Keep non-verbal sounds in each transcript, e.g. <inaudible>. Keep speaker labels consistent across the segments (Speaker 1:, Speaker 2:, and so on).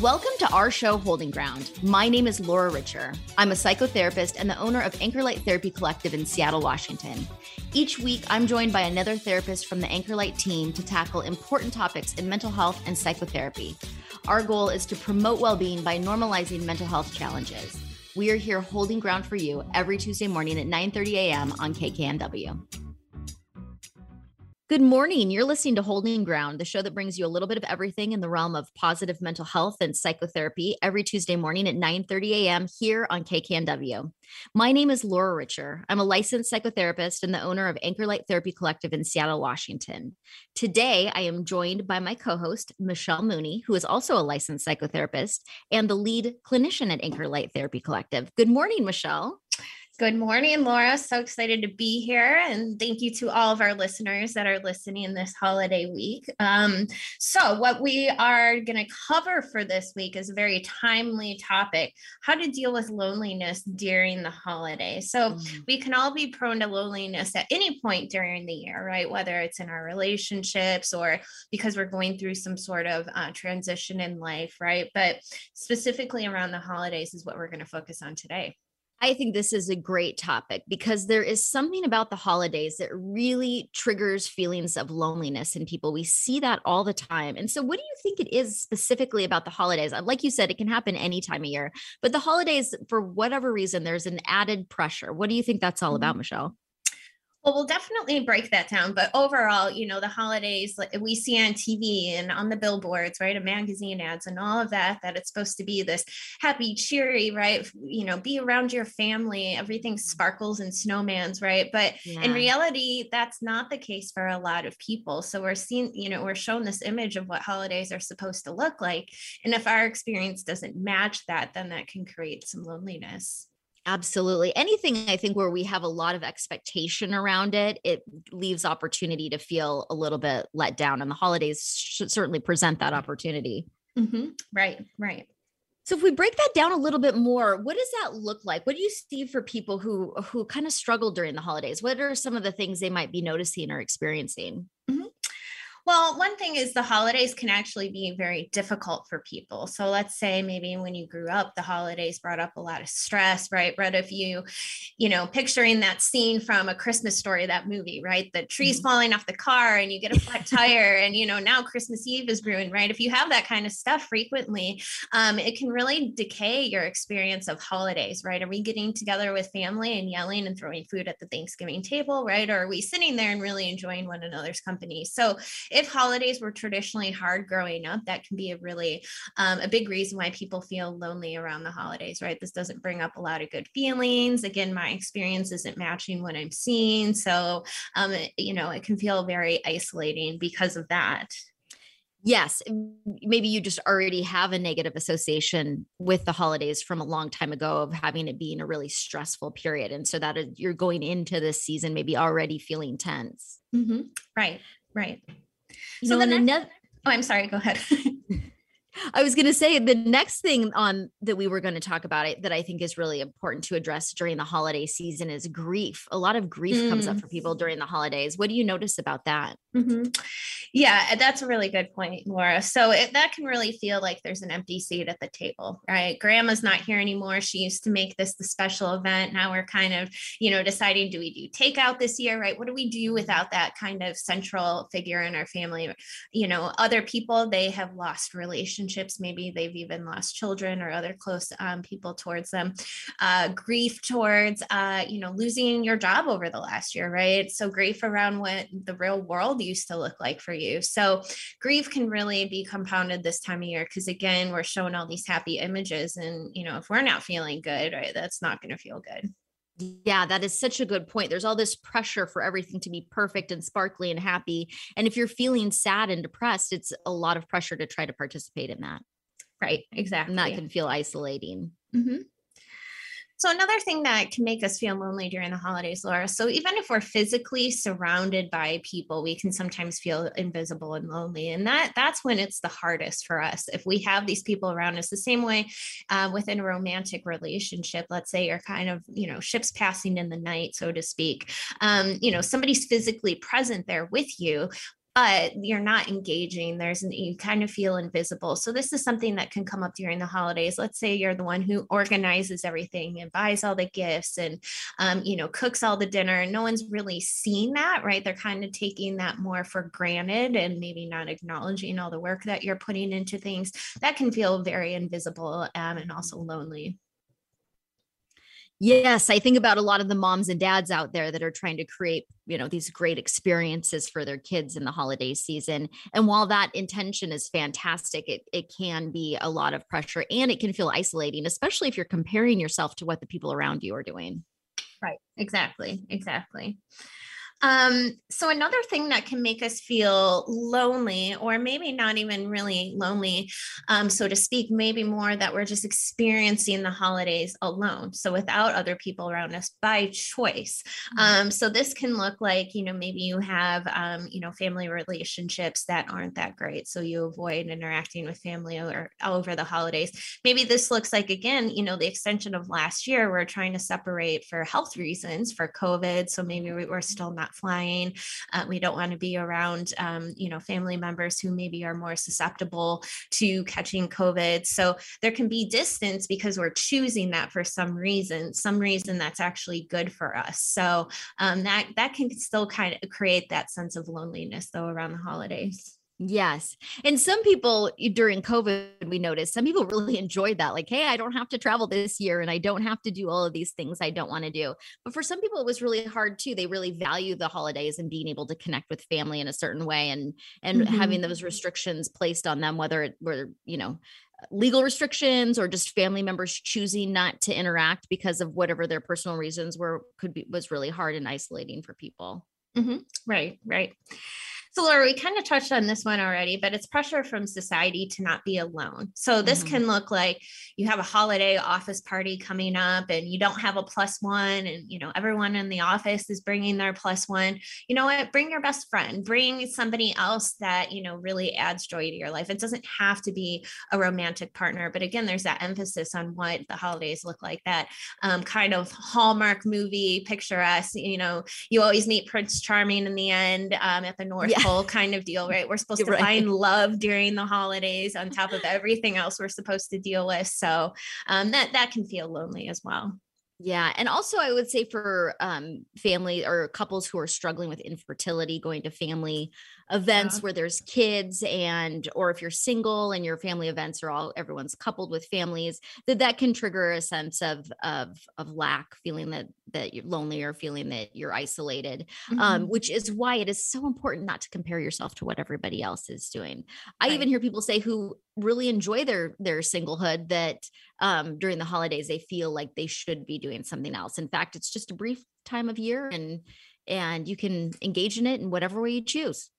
Speaker 1: Welcome to our show, Holding Ground. My name is Laura Richer. I'm a psychotherapist and the owner of Anchor Light Therapy Collective in Seattle, Washington. Each week, I'm joined by another therapist from the Anchor Light team to tackle important topics in mental health and psychotherapy. Our goal is to promote well being by normalizing mental health challenges. We are here holding ground for you every Tuesday morning at 9 30 a.m. on KKNW. Good morning. You're listening to Holding Ground, the show that brings you a little bit of everything in the realm of positive mental health and psychotherapy every Tuesday morning at 9:30 a.m. here on KKNW. My name is Laura Richer. I'm a licensed psychotherapist and the owner of Anchor Light Therapy Collective in Seattle, Washington. Today, I am joined by my co-host Michelle Mooney, who is also a licensed psychotherapist and the lead clinician at Anchor Light Therapy Collective. Good morning, Michelle.
Speaker 2: Good morning, Laura. So excited to be here. And thank you to all of our listeners that are listening this holiday week. Um, so, what we are going to cover for this week is a very timely topic how to deal with loneliness during the holiday. So, mm we can all be prone to loneliness at any point during the year, right? Whether it's in our relationships or because we're going through some sort of uh, transition in life, right? But specifically around the holidays is what we're going to focus on today.
Speaker 1: I think this is a great topic because there is something about the holidays that really triggers feelings of loneliness in people. We see that all the time. And so, what do you think it is specifically about the holidays? Uh, like you said, it can happen any time of year, but the holidays, for whatever reason, there's an added pressure. What do you think that's all about, mm-hmm. Michelle?
Speaker 2: Well, we'll definitely break that down. But overall, you know, the holidays like we see on TV and on the billboards, right? And magazine ads and all of that, that it's supposed to be this happy, cheery, right? You know, be around your family, everything mm-hmm. sparkles and snowmans, right? But yeah. in reality, that's not the case for a lot of people. So we're seeing, you know, we're shown this image of what holidays are supposed to look like. And if our experience doesn't match that, then that can create some loneliness.
Speaker 1: Absolutely. Anything I think where we have a lot of expectation around it, it leaves opportunity to feel a little bit let down. And the holidays should certainly present that opportunity.
Speaker 2: Mm-hmm. Right, right.
Speaker 1: So if we break that down a little bit more, what does that look like? What do you see for people who who kind of struggle during the holidays? What are some of the things they might be noticing or experiencing?
Speaker 2: Well, one thing is the holidays can actually be very difficult for people. So let's say maybe when you grew up, the holidays brought up a lot of stress, right? Right. If you, you know, picturing that scene from a Christmas story, that movie, right? The trees mm-hmm. falling off the car and you get a flat <laughs> tire and, you know, now Christmas Eve is ruined, right? If you have that kind of stuff frequently, um, it can really decay your experience of holidays, right? Are we getting together with family and yelling and throwing food at the Thanksgiving table, right? Or are we sitting there and really enjoying one another's company? So if holidays were traditionally hard growing up, that can be a really um, a big reason why people feel lonely around the holidays, right? This doesn't bring up a lot of good feelings. Again, my experience isn't matching what I'm seeing. So, um, you know, it can feel very isolating because of that
Speaker 1: yes maybe you just already have a negative association with the holidays from a long time ago of having it being a really stressful period and so that is, you're going into this season maybe already feeling tense
Speaker 2: mm-hmm. right right
Speaker 1: you so know, and another,
Speaker 2: oh, I'm sorry. Go ahead. <laughs>
Speaker 1: I was going to say the next thing on that we were going to talk about it that I think is really important to address during the holiday season is grief. A lot of grief mm. comes up mm. for people during the holidays. What do you notice about that?
Speaker 2: Mm-hmm. Yeah, that's a really good point, Laura. So it, that can really feel like there's an empty seat at the table, right? Grandma's not here anymore. She used to make this the special event. Now we're kind of, you know, deciding do we do takeout this year, right? What do we do without that kind of central figure in our family? You know, other people, they have lost relationships. Maybe they've even lost children or other close um, people towards them. Uh, grief towards, uh, you know, losing your job over the last year, right? So grief around what the real world used to look like for you. So grief can really be compounded this time of year because again, we're showing all these happy images and you know, if we're not feeling good, right, that's not going to feel good.
Speaker 1: Yeah, that is such a good point. There's all this pressure for everything to be perfect and sparkly and happy. And if you're feeling sad and depressed, it's a lot of pressure to try to participate in that.
Speaker 2: Right, exactly.
Speaker 1: And that can feel isolating.
Speaker 2: Mm-hmm. So, another thing that can make us feel lonely during the holidays, Laura. So, even if we're physically surrounded by people, we can sometimes feel invisible and lonely. And that that's when it's the hardest for us. If we have these people around us, the same way uh, within a romantic relationship, let's say you're kind of, you know, ships passing in the night, so to speak. Um, you know, somebody's physically present there with you, but you're not engaging there's an, you kind of feel invisible. So this is something that can come up during the holidays. Let's say you're the one who organizes everything and buys all the gifts and um, you know cooks all the dinner. And no one's really seeing that right? They're kind of taking that more for granted and maybe not acknowledging all the work that you're putting into things. That can feel very invisible um, and also lonely
Speaker 1: Yes, I think about a lot of the moms and dads out there that are trying to create, you know, these great experiences for their kids in the holiday season. And while that intention is fantastic, it it can be a lot of pressure and it can feel isolating, especially if you're comparing yourself to what the people around you are doing.
Speaker 2: Right. Exactly. Exactly. Um, so another thing that can make us feel lonely, or maybe not even really lonely, um, so to speak, maybe more that we're just experiencing the holidays alone. So without other people around us by choice. Mm-hmm. Um, so this can look like, you know, maybe you have, um, you know, family relationships that aren't that great. So you avoid interacting with family or over the holidays. Maybe this looks like, again, you know, the extension of last year, we're trying to separate for health reasons for COVID. So maybe we're still not not flying. Uh, we don't want to be around, um, you know, family members who maybe are more susceptible to catching COVID. So there can be distance because we're choosing that for some reason, some reason that's actually good for us. So um, that that can still kind of create that sense of loneliness though around the holidays.
Speaker 1: Yes. And some people during COVID, we noticed some people <laughs> really enjoyed that. Like, hey, I don't have to travel this year and I don't have to do all of these things I don't want to do. But for some people, it was really hard too. They really value the holidays and being able to connect with family in a certain way and and mm-hmm. having those restrictions placed on them, whether it were, you know, legal restrictions or just family members choosing not to interact because of whatever their personal reasons were could be was really hard and isolating for people.
Speaker 2: Mm-hmm. Right, right. So, Laura, we kind of touched on this one already, but it's pressure from society to not be alone. So, this mm-hmm. can look like you have a holiday office party coming up and you don't have a plus one, and you know, everyone in the office is bringing their plus one. You know what? Bring your best friend, bring somebody else that, you know, really adds joy to your life. It doesn't have to be a romantic partner, but again, there's that emphasis on what the holidays look like that um, kind of Hallmark movie picture us. You know, you always meet Prince Charming in the end um, at the North yeah whole kind of deal, right? We're <laughs> supposed to right. find love during the holidays on top of everything else we're supposed to deal with. So um, that that can feel lonely as well.
Speaker 1: Yeah. And also, I would say for um, family or couples who are struggling with infertility, going to family events yeah. where there's kids and, or if you're single and your family events are all, everyone's coupled with families, that that can trigger a sense of, of, of lack, feeling that, that you're lonely or feeling that you're isolated, um, mm-hmm. um, which is why it is so important not to compare yourself to what everybody else is doing. I even hear people say who really enjoy their their singlehood that um, during the holidays they feel like they should be doing something else. In fact, it's just a brief time of year and and you can engage in it in whatever way you choose.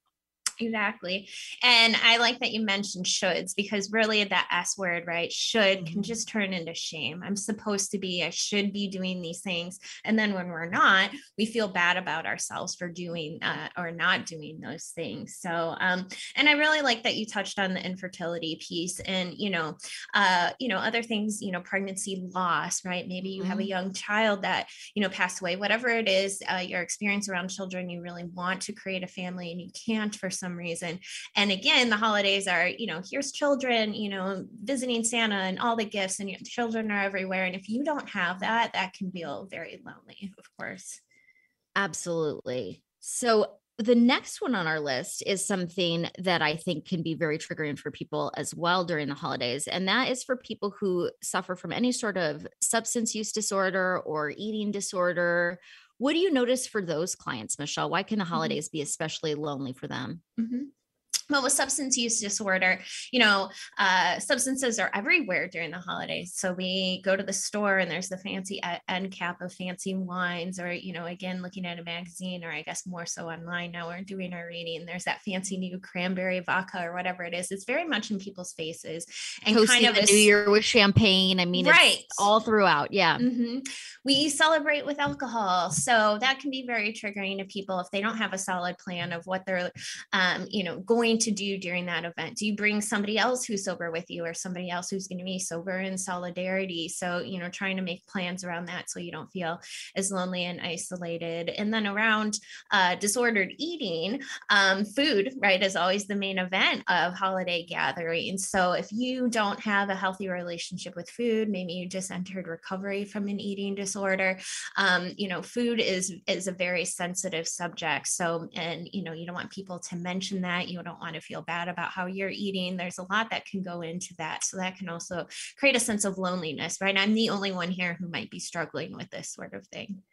Speaker 2: Exactly. And I like that you mentioned shoulds because really that S word, right? Should can mm-hmm. just turn into shame. I'm supposed to be, I should be doing these things. And then when we're not, we feel bad about ourselves for doing uh, or not doing those things. So, um, and I really like that you touched on the infertility piece and, you know, uh, you know, other things, you know, pregnancy loss, right? Maybe you mm-hmm. have a mm-hmm. young child that, you know, passed away, whatever it is, uh, your experience around children, you really want to create a family and you can't for some reason. And again, the holidays are, you know, here's children, you know, visiting Santa and all the gifts, and children are everywhere. And if you don't have that, that can feel very lonely, of course.
Speaker 1: Absolutely. So, the next one on our list is something that I think can be very triggering for people as well during the holidays. And that is for people who suffer from any sort of substance use disorder or eating disorder what do you notice for those clients, Michelle? Why can the mm-hmm. holidays mm-hmm. be especially lonely for them?
Speaker 2: Mm-hmm but with substance use disorder, you know, uh, substances are everywhere during the holidays. So we go to the store and there's the fancy end cap of fancy wines, or, you know, again, looking at a magazine, or I guess more so online now, we're doing our reading. There's that fancy new cranberry vodka or whatever it is. It's very much in people's faces
Speaker 1: and Toasting kind of a New Year with champagne. I mean, right. all throughout. Yeah.
Speaker 2: Mm-hmm. We celebrate with alcohol. So that can be very triggering to people if they don't have a solid plan of what they're, um, you know, going to do during that event? Do you bring somebody else who's sober with you or somebody else who's going to be sober in solidarity? So, you know, trying to make plans around that so you don't feel as lonely and isolated. And then around uh, disordered eating, um, food, right, is always the main event of holiday gatherings. So if you don't have a healthy relationship with food, maybe you just entered recovery from an eating disorder, um, you know, food is is a very sensitive subject. So, and you know, you don't want people to mention that. You don't want to feel bad about how you're eating. There's a lot that can go into that. So that can also create a sense of loneliness, right? I'm the only one here who might be struggling with this sort of thing.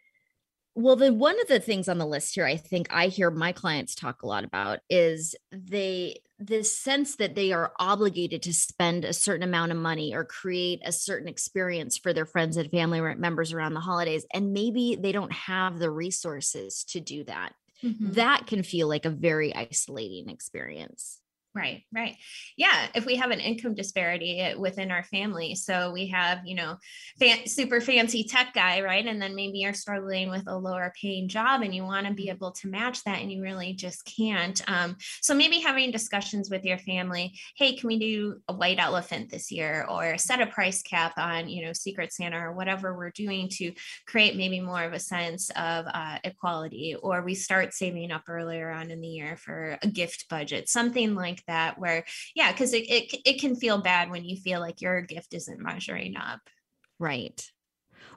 Speaker 1: Well, then one of the things on the list here, I think I hear my clients talk a lot about is they this sense that they are obligated to spend a certain amount of money or create a certain experience for their friends and family members around the holidays. And maybe they don't have the resources to do that. Mm-hmm. That can feel like a very isolating experience.
Speaker 2: Right, right. Yeah, if we have an income disparity eh, within our family, so we have, you know, fan- super fancy tech guy, right? And then maybe you're struggling with a lower paying job and you want to be able to match that and you really just can't. Um, so maybe having discussions with your family, hey, can we do a white elephant this year or set a price cap on, you know, Secret Santa or whatever we're doing to create maybe more of a sense of uh, equality, or we start saving up earlier on in the year for a gift budget, something like that where yeah because it, it, it can feel bad when you feel like your gift isn't measuring up.
Speaker 1: Right.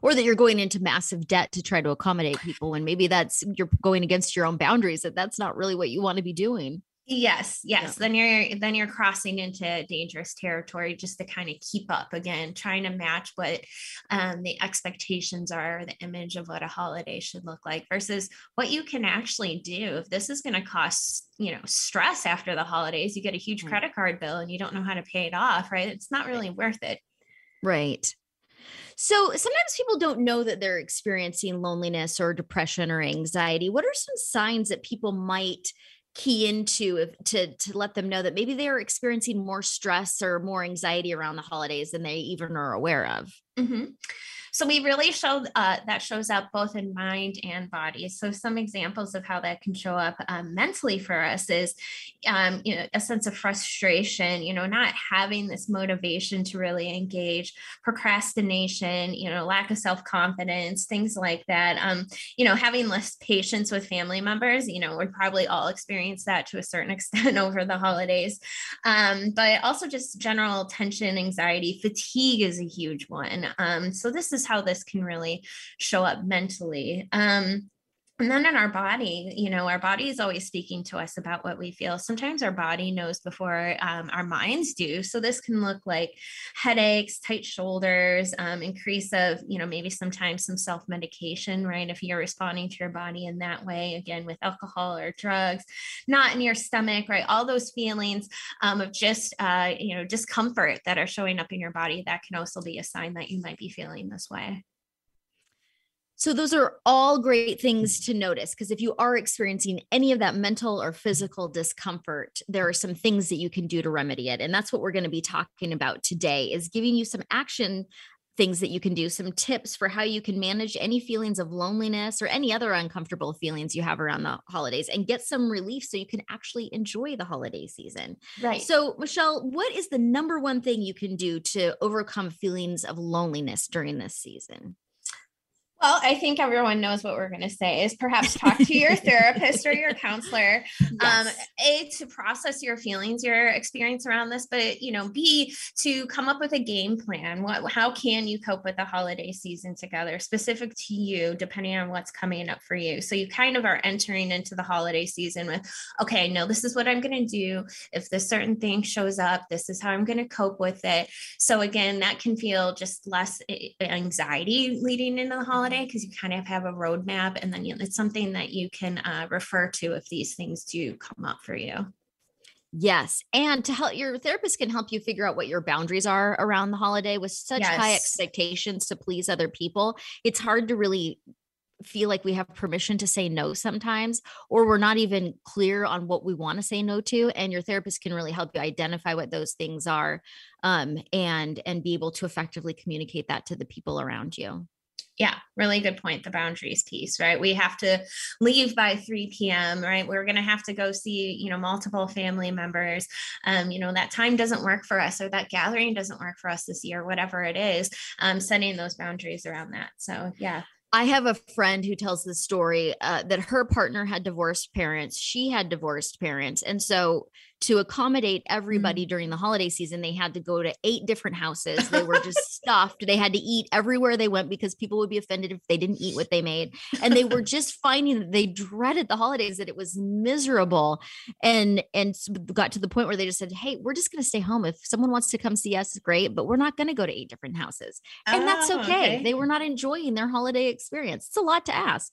Speaker 1: Or that you're going into massive debt to try to accommodate people when maybe that's you're going against your own boundaries that that's not really what you want to be doing
Speaker 2: Yes, yes. Yeah. Then you're then you're crossing into dangerous territory just to kind of keep up again, trying to match what um, the expectations are, the image of what a holiday should look like versus what you can actually do. If this is going to cost, you know, stress after the holidays, you get a huge credit card bill and you don't know how to pay it off, right? It's not really worth it.
Speaker 1: Right. So sometimes people don't know that they're experiencing loneliness or depression or anxiety. What are some signs that people might key into if, to to let them know that maybe they are experiencing more stress or more anxiety around the holidays than they even are aware of
Speaker 2: mm-hmm. So we really showed uh, that shows up both in mind and body. So some examples of how that can show up um, mentally for us is, um, you know, a sense of frustration. You know, not having this motivation to really engage, procrastination. You know, lack of self confidence, things like that. Um, you know, having less patience with family members. You know, we probably all experience that to a certain <laughs> extent over the holidays. Um, but also just general tension, anxiety, fatigue is a huge one. Um, so this is is how this can really show up mentally. Um, and then in our body, you know, our body is always speaking to us about what we feel. Sometimes our body knows before um, our minds do. So this can look like headaches, tight shoulders, um, increase of, you know, maybe sometimes some self medication, right? If you're responding to your body in that way, again, with alcohol or drugs, not in your stomach, right? All those feelings um, of just, uh, you know, discomfort that are showing up in your body, that can also be a sign that you might be feeling this way.
Speaker 1: So, those are all great things to notice because if you are experiencing any of that mental or physical discomfort, there are some things that you can do to remedy it. And that's what we're going to be talking about today is giving you some action things that you can do, some tips for how you can manage any feelings of loneliness or any other uncomfortable feelings you have around the holidays and get some relief so you can actually enjoy the holiday season.
Speaker 2: Right.
Speaker 1: So, Michelle, what is the number one thing you can do to overcome feelings of loneliness during this season?
Speaker 2: Well, I think everyone knows what we're going to say is perhaps talk to your <laughs> therapist or your counselor. Um, yes. Um, a to process your feelings, your experience around this, but you know, B to come up with a game plan. What, how can you cope with the holiday season together, specific to you, depending on what's coming up for you? So you kind of are entering into the holiday season with, okay, no, this is what I'm going to do. If this certain thing shows up, this is how I'm going to cope with it. So again, that can feel just less eh, anxiety leading into the holiday holiday because you kind of have a roadmap and then you, it's something that you can uh, refer to if these things do come up for you.
Speaker 1: Yes. And to help your therapist can help you figure out what your boundaries are around the holiday with such yes. high expectations to please other people. It's hard to really feel like we have permission to say no sometimes or we're not even clear on what we want to say no to and your therapist can really help you identify what those things are um, and and be able to effectively communicate that to the people around you
Speaker 2: yeah, really good point. The boundaries piece, right? We have to leave by 3 p.m., right? We're going to have to go see, you know, multiple family members. Um, you know, that time doesn't work for us or that gathering doesn't work for us this year, whatever it is, um, setting those boundaries around that. So, yeah.
Speaker 1: I have a friend who tells the story uh, that her partner had divorced parents. She had divorced parents. And so to accommodate everybody mm. during the holiday season, they had to go to eight different houses. They were just <laughs> stuffed. They had to eat everywhere they went because people would be offended if they didn't eat what they made. And they were <laughs> just finding that they dreaded the holidays, that it was miserable. And and got to the point where they just said, Hey, we're just gonna stay home. If someone wants to come see us, great, but we're not gonna go to eight different houses. And oh, that's okay. okay. They were not enjoying their holiday experience. It's a lot to ask.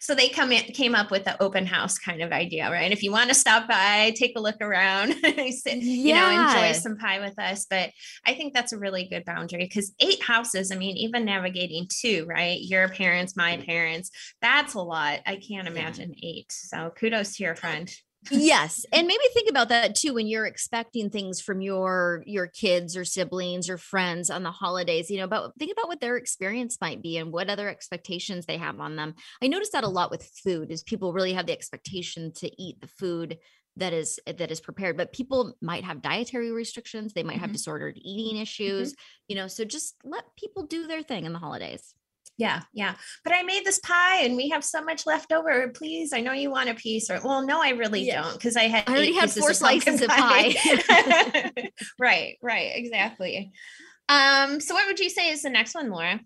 Speaker 2: So they come in, came up with the open house kind of idea, right? If you want to stop by, take a look around, <laughs> sit, you know, enjoy some pie with us. But I think that's a really good boundary because eight houses, I mean, even navigating two, right? Your parents, my parents, that's a lot. I can't imagine yeah. eight. So kudos to your friend
Speaker 1: yes and maybe think about that too when you're expecting things from your your kids or siblings or friends on the holidays you know but think about what their experience might be and what other expectations they have on them i notice that a lot with food is people really have the expectation to eat the food that is that is prepared but people might have dietary restrictions they might have mm-hmm. disordered eating mm-hmm. issues mm-hmm. you know so just let people do their thing in the holidays
Speaker 2: yeah, yeah. But I made this pie and we have so much left over. Please, I know you want a piece. Or well, no, I really don't because I had
Speaker 1: I already had four slices of pie.
Speaker 2: pie. <laughs> right, right, exactly. <laughs> Um, so what would you say is the next one, Laura?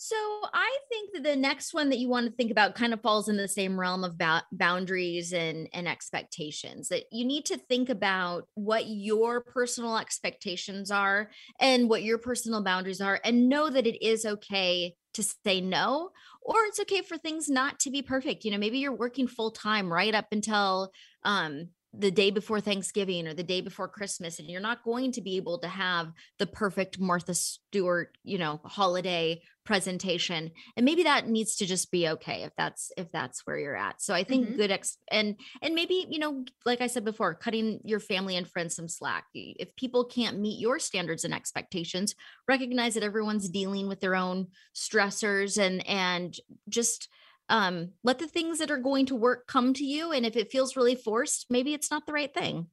Speaker 1: So I think that the next one that you want to think about kind of falls in the same realm of ba- boundaries and and expectations. That you need to think about what your personal expectations are and what your personal boundaries are and know that it is okay to say no or it's okay for things not to be perfect. You know, maybe you're working full time right up until um the day before Thanksgiving or the day before Christmas, and you're not going to be able to have the perfect Martha Stewart, you know, holiday presentation. And maybe that needs to just be okay if that's if that's where you're at. So I think mm-hmm. good ex and and maybe, you know, like I said before, cutting your family and friends some slack. If people can't meet your standards and expectations, recognize that everyone's dealing with their own stressors and and just um, let the things that are going to work come to you. And if it feels really forced, maybe it's not the right thing.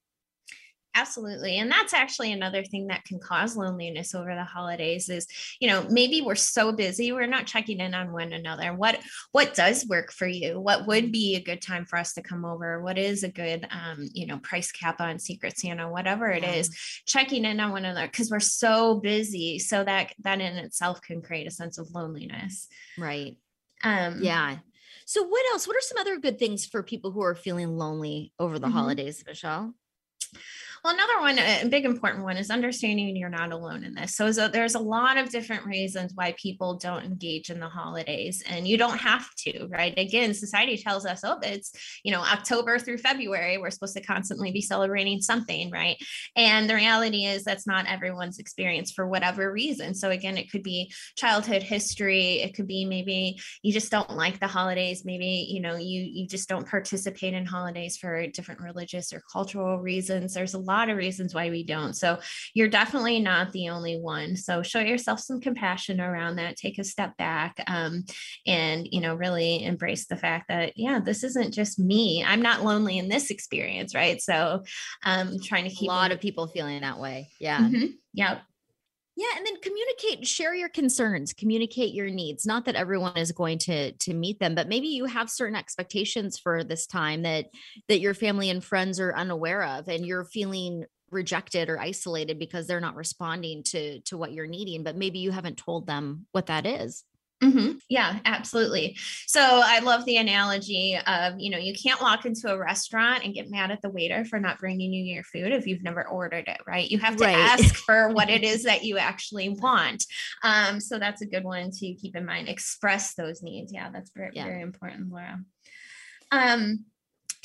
Speaker 2: Absolutely. And that's actually another thing that can cause loneliness over the holidays is, you know, maybe we're so busy, we're not checking in on one another. What what does work for you? What would be a good time for us to come over? What is a good um, you know, price cap on Secret Santa, whatever it is, checking in on one another because we're so busy. So that that in itself can create a sense of loneliness.
Speaker 1: Right. Um, yeah. So, what else? What are some other good things for people who are feeling lonely over the mm-hmm. holidays, Michelle?
Speaker 2: Well, another one, a big important one is understanding you're not alone in this. So, there's a lot of different reasons why people don't engage in the holidays, and you don't have to, right? Again, society tells us, oh, it's, you know, October through February, we're supposed to constantly be celebrating something, right? And the reality is that's not everyone's experience for whatever reason. So, again, it could be childhood history, it could be maybe you just don't like the holidays, maybe, you know, you you just don't participate in holidays for different religious or cultural reasons. There's a lot lot of reasons why we don't. So you're definitely not the only one. So show yourself some compassion around that. Take a step back um, and, you know, really embrace the fact that, yeah, this isn't just me. I'm not lonely in this experience. Right. So um, trying to keep
Speaker 1: a lot of people feeling that way. Yeah. Mm-hmm.
Speaker 2: Yep.
Speaker 1: Yeah, and then communicate, share your concerns, communicate your needs. Not that everyone is going to to meet them, but maybe you have certain expectations for this time that that your family and friends are unaware of and you're feeling rejected or isolated because they're not responding to to what you're needing, but maybe you haven't told them what that is.
Speaker 2: Mm-hmm. Yeah, absolutely. So I love the analogy of, you know, you can't walk into a restaurant and get mad at the waiter for not bringing you your food if you've never ordered it, right? You have to right. ask for what it <laughs> is that you actually want. Um, so that's a good one to keep in mind. Express those needs. Yeah, that's very, yeah. very important, Laura. Um,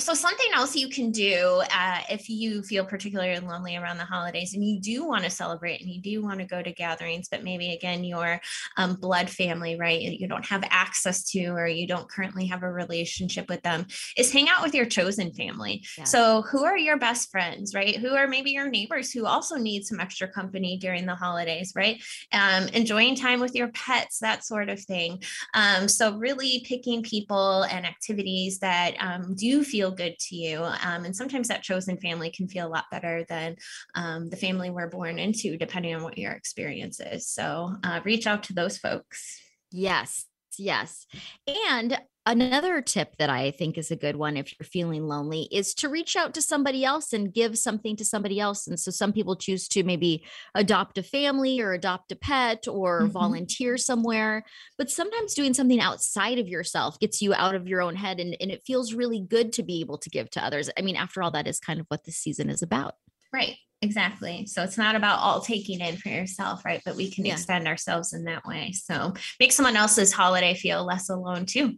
Speaker 2: so something else you can do uh, if you feel particularly lonely around the holidays and you do want to celebrate and you do want to go to gatherings but maybe again your um, blood family right you don't have access to or you don't currently have a relationship with them is hang out with your chosen family. Yeah. so who are your best friends right? Who are maybe your neighbors who also need some extra company during the holidays right? Um, enjoying time with your pets that sort of thing. Um, so really picking people and activities that um, do feel good to you. Um, and sometimes that chosen family can feel a lot better than um, the family we're born into, depending on what your experience is. So uh, reach out to those folks.
Speaker 1: Yes. Yes. And Another tip that I think is a good one if you're feeling lonely is to reach out to somebody else and give something to somebody else. And so some people choose to maybe adopt a family or adopt a pet or mm-hmm. volunteer somewhere. But sometimes doing something outside of yourself gets you out of your own head and, and it feels really good to be able to give to others. I mean, after all, that is kind of what this season is about.
Speaker 2: Right. Exactly. So it's not about all taking in for yourself, right? But we can yeah. extend ourselves in that way. So make someone else's holiday feel less alone too.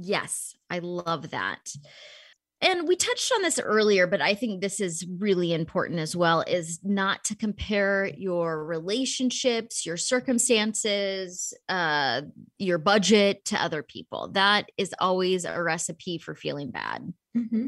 Speaker 1: Yes, I love that. And we touched on this earlier, but I think this is really important as well is not to compare your relationships, your circumstances, uh, your budget to other people. That is always a recipe for feeling bad.
Speaker 2: Mm-hmm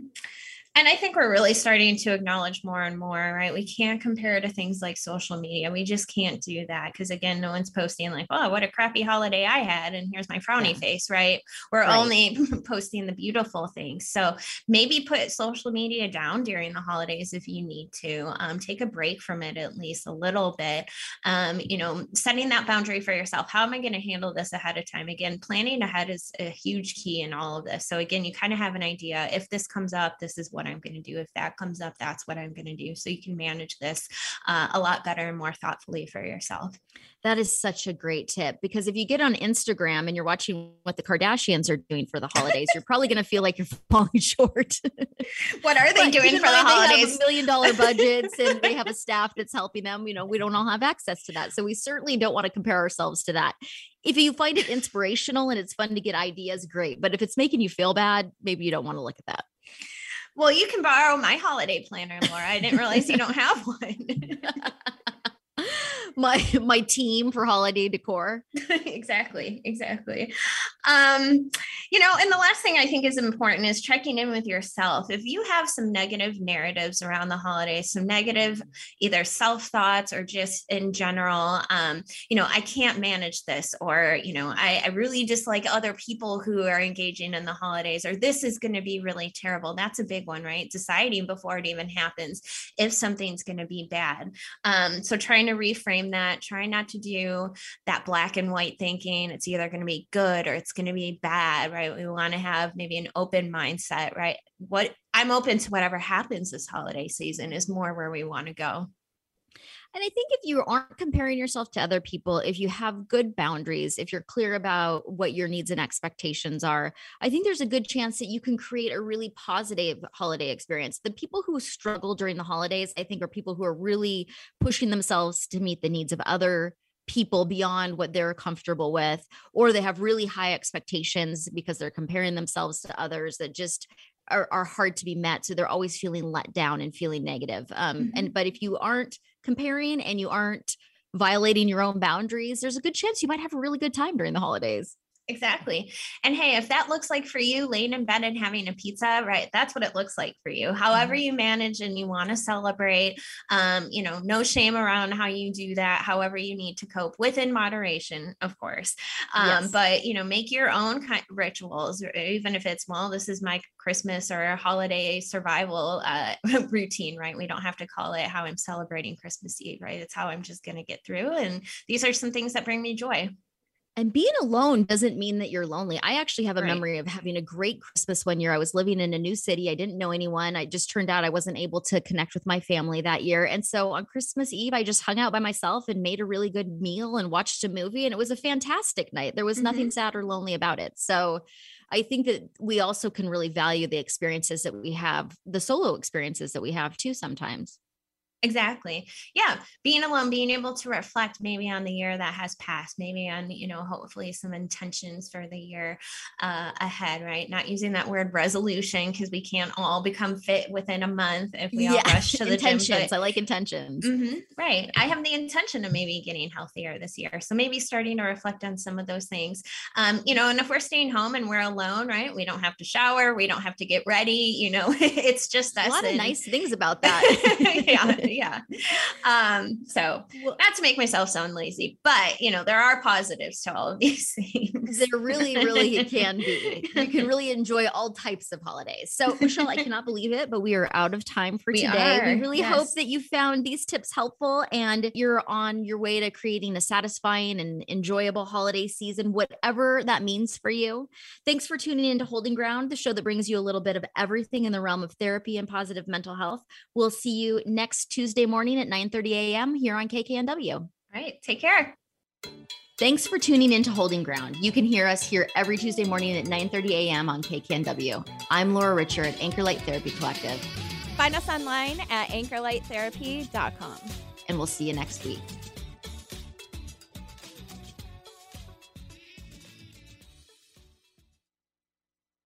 Speaker 2: and I think we're really starting to acknowledge more and more, right? We can't compare to things like social media. We just can't do that because, again, no one's posting like, "Oh, what a crappy holiday I had," and here's my frowny yeah. face, right? We're right. only <laughs> posting the beautiful things. So maybe put social media down during the holidays if you need to. Um, take a break from it at least a little bit. Um, you know, setting that boundary for yourself. How am I going to handle this ahead of time? Again, planning ahead is a huge key in all of this. So again, you kind of have an idea. If this comes up, this is what what I'm going to do. If that comes up, that's what I'm going to do. So you can manage this uh, a lot better and more thoughtfully for yourself.
Speaker 1: That is such a great tip because if you get on Instagram and you're watching what the Kardashians are doing for the holidays, you're probably going to feel like you're <laughs> falling short.
Speaker 2: what are they but doing for the holidays?
Speaker 1: They have million dollar <laughs> budgets and they have a staff that's helping them. You know, we don't all have access to that. So we certainly don't want to compare ourselves to that. If you find it inspirational and it's fun to get ideas, great. But if it's making you feel bad, maybe you don't want to look at that.
Speaker 2: Well, you can borrow my holiday planner, Laura. I didn't realize you don't have one. <laughs> <laughs>
Speaker 1: my my team for holiday decor. <laughs>
Speaker 2: exactly, exactly. Um, you know, and the last thing I think is important is checking in with yourself. If you have some negative narratives around the holidays, some negative either self thoughts or just in general, um, you know, I can't manage this, or you know, I, I really dislike other people who are engaging in the holidays, or this is going to be really terrible. That's a big one, right? Deciding before it even happens if something's going to be bad. Um, so trying to reframe reframe that, try not to do that black and white thinking. It's either going to be good or it's going to be bad, right? We want to have maybe an open mindset, right? What I'm open to whatever happens this holiday season is more where we want to go.
Speaker 1: And I think if you aren't comparing yourself to other people, if you have good boundaries, if you're clear about what your needs and expectations are, I think there's a good chance that you can create a really positive holiday experience. The people who struggle during the holidays, I think, are people who are really pushing themselves to meet the needs of other people beyond what they're comfortable with or they have really high expectations because they're comparing themselves to others that just are, are hard to be met so they're always feeling let down and feeling negative um, mm-hmm. and but if you aren't comparing and you aren't violating your own boundaries there's a good chance you might have a really good time during the holidays
Speaker 2: Exactly. And hey, if that looks like for you laying in bed and having a pizza, right? That's what it looks like for you. However, mm-hmm. you manage and you want to celebrate, um, you know, no shame around how you do that, however you need to cope within moderation, of course. Um, yes. But, you know, make your own kind of rituals, even if it's, well, this is my Christmas or holiday survival uh, <laughs> routine, right? We don't have to call it how I'm celebrating Christmas Eve, right? It's how I'm just going to get through. And these are some things that bring me joy.
Speaker 1: And being alone doesn't mean that you're lonely. I actually have a right. memory of having a great Christmas one year. I was living in a new city. I didn't know anyone. I just turned out I wasn't able to connect with my family that year. And so on Christmas Eve, I just hung out by myself and made a really good meal and watched a movie. And it was a fantastic night. There was mm-hmm. nothing sad or lonely about it. So I think that we also can really value the experiences that we have, the solo experiences that we have too sometimes.
Speaker 2: Exactly. Yeah being alone being able to reflect maybe on the year that has passed maybe on you know hopefully some intentions for the year uh, ahead right? Not using that word resolution because we can't all become fit within a month if we yeah. all rush to <laughs> the
Speaker 1: intentions
Speaker 2: gym
Speaker 1: but, i like intentions.
Speaker 2: Mm-hmm, right. I have the intention of maybe getting healthier this year so maybe starting to reflect on some of those things. Um, you know and if we're staying home and we're alone right we don't have to shower we don't have to get ready you know <laughs> it's just us
Speaker 1: a lot and- of nice things about <laughs> that.
Speaker 2: Yeah <laughs> yeah. Um, so well, not to make myself sound lazy, but you know, there are positives to all of these <laughs> things.
Speaker 1: There really, really can be. <laughs> You can really enjoy all types of holidays. So Michelle, I cannot believe it, but we are out of time for we today. Are. We really yes. hope that you found these tips helpful and you're on your way to creating a satisfying and enjoyable holiday season, whatever that means for you. Thanks for tuning in to Holding Ground, the show that brings you a little bit of everything in the realm of therapy and positive mental health. We'll see you next Tuesday morning at 9:30 a.m. here on KKNW. All
Speaker 2: right. Take care.
Speaker 1: Thanks for tuning in to Holding Ground. You can hear us here every Tuesday morning at 9:30 a.m. on KKNW. I'm Laura Richer at Anchor Light Therapy Collective.
Speaker 3: Find us online at anchorlighttherapy.com.
Speaker 1: And we'll see you next week.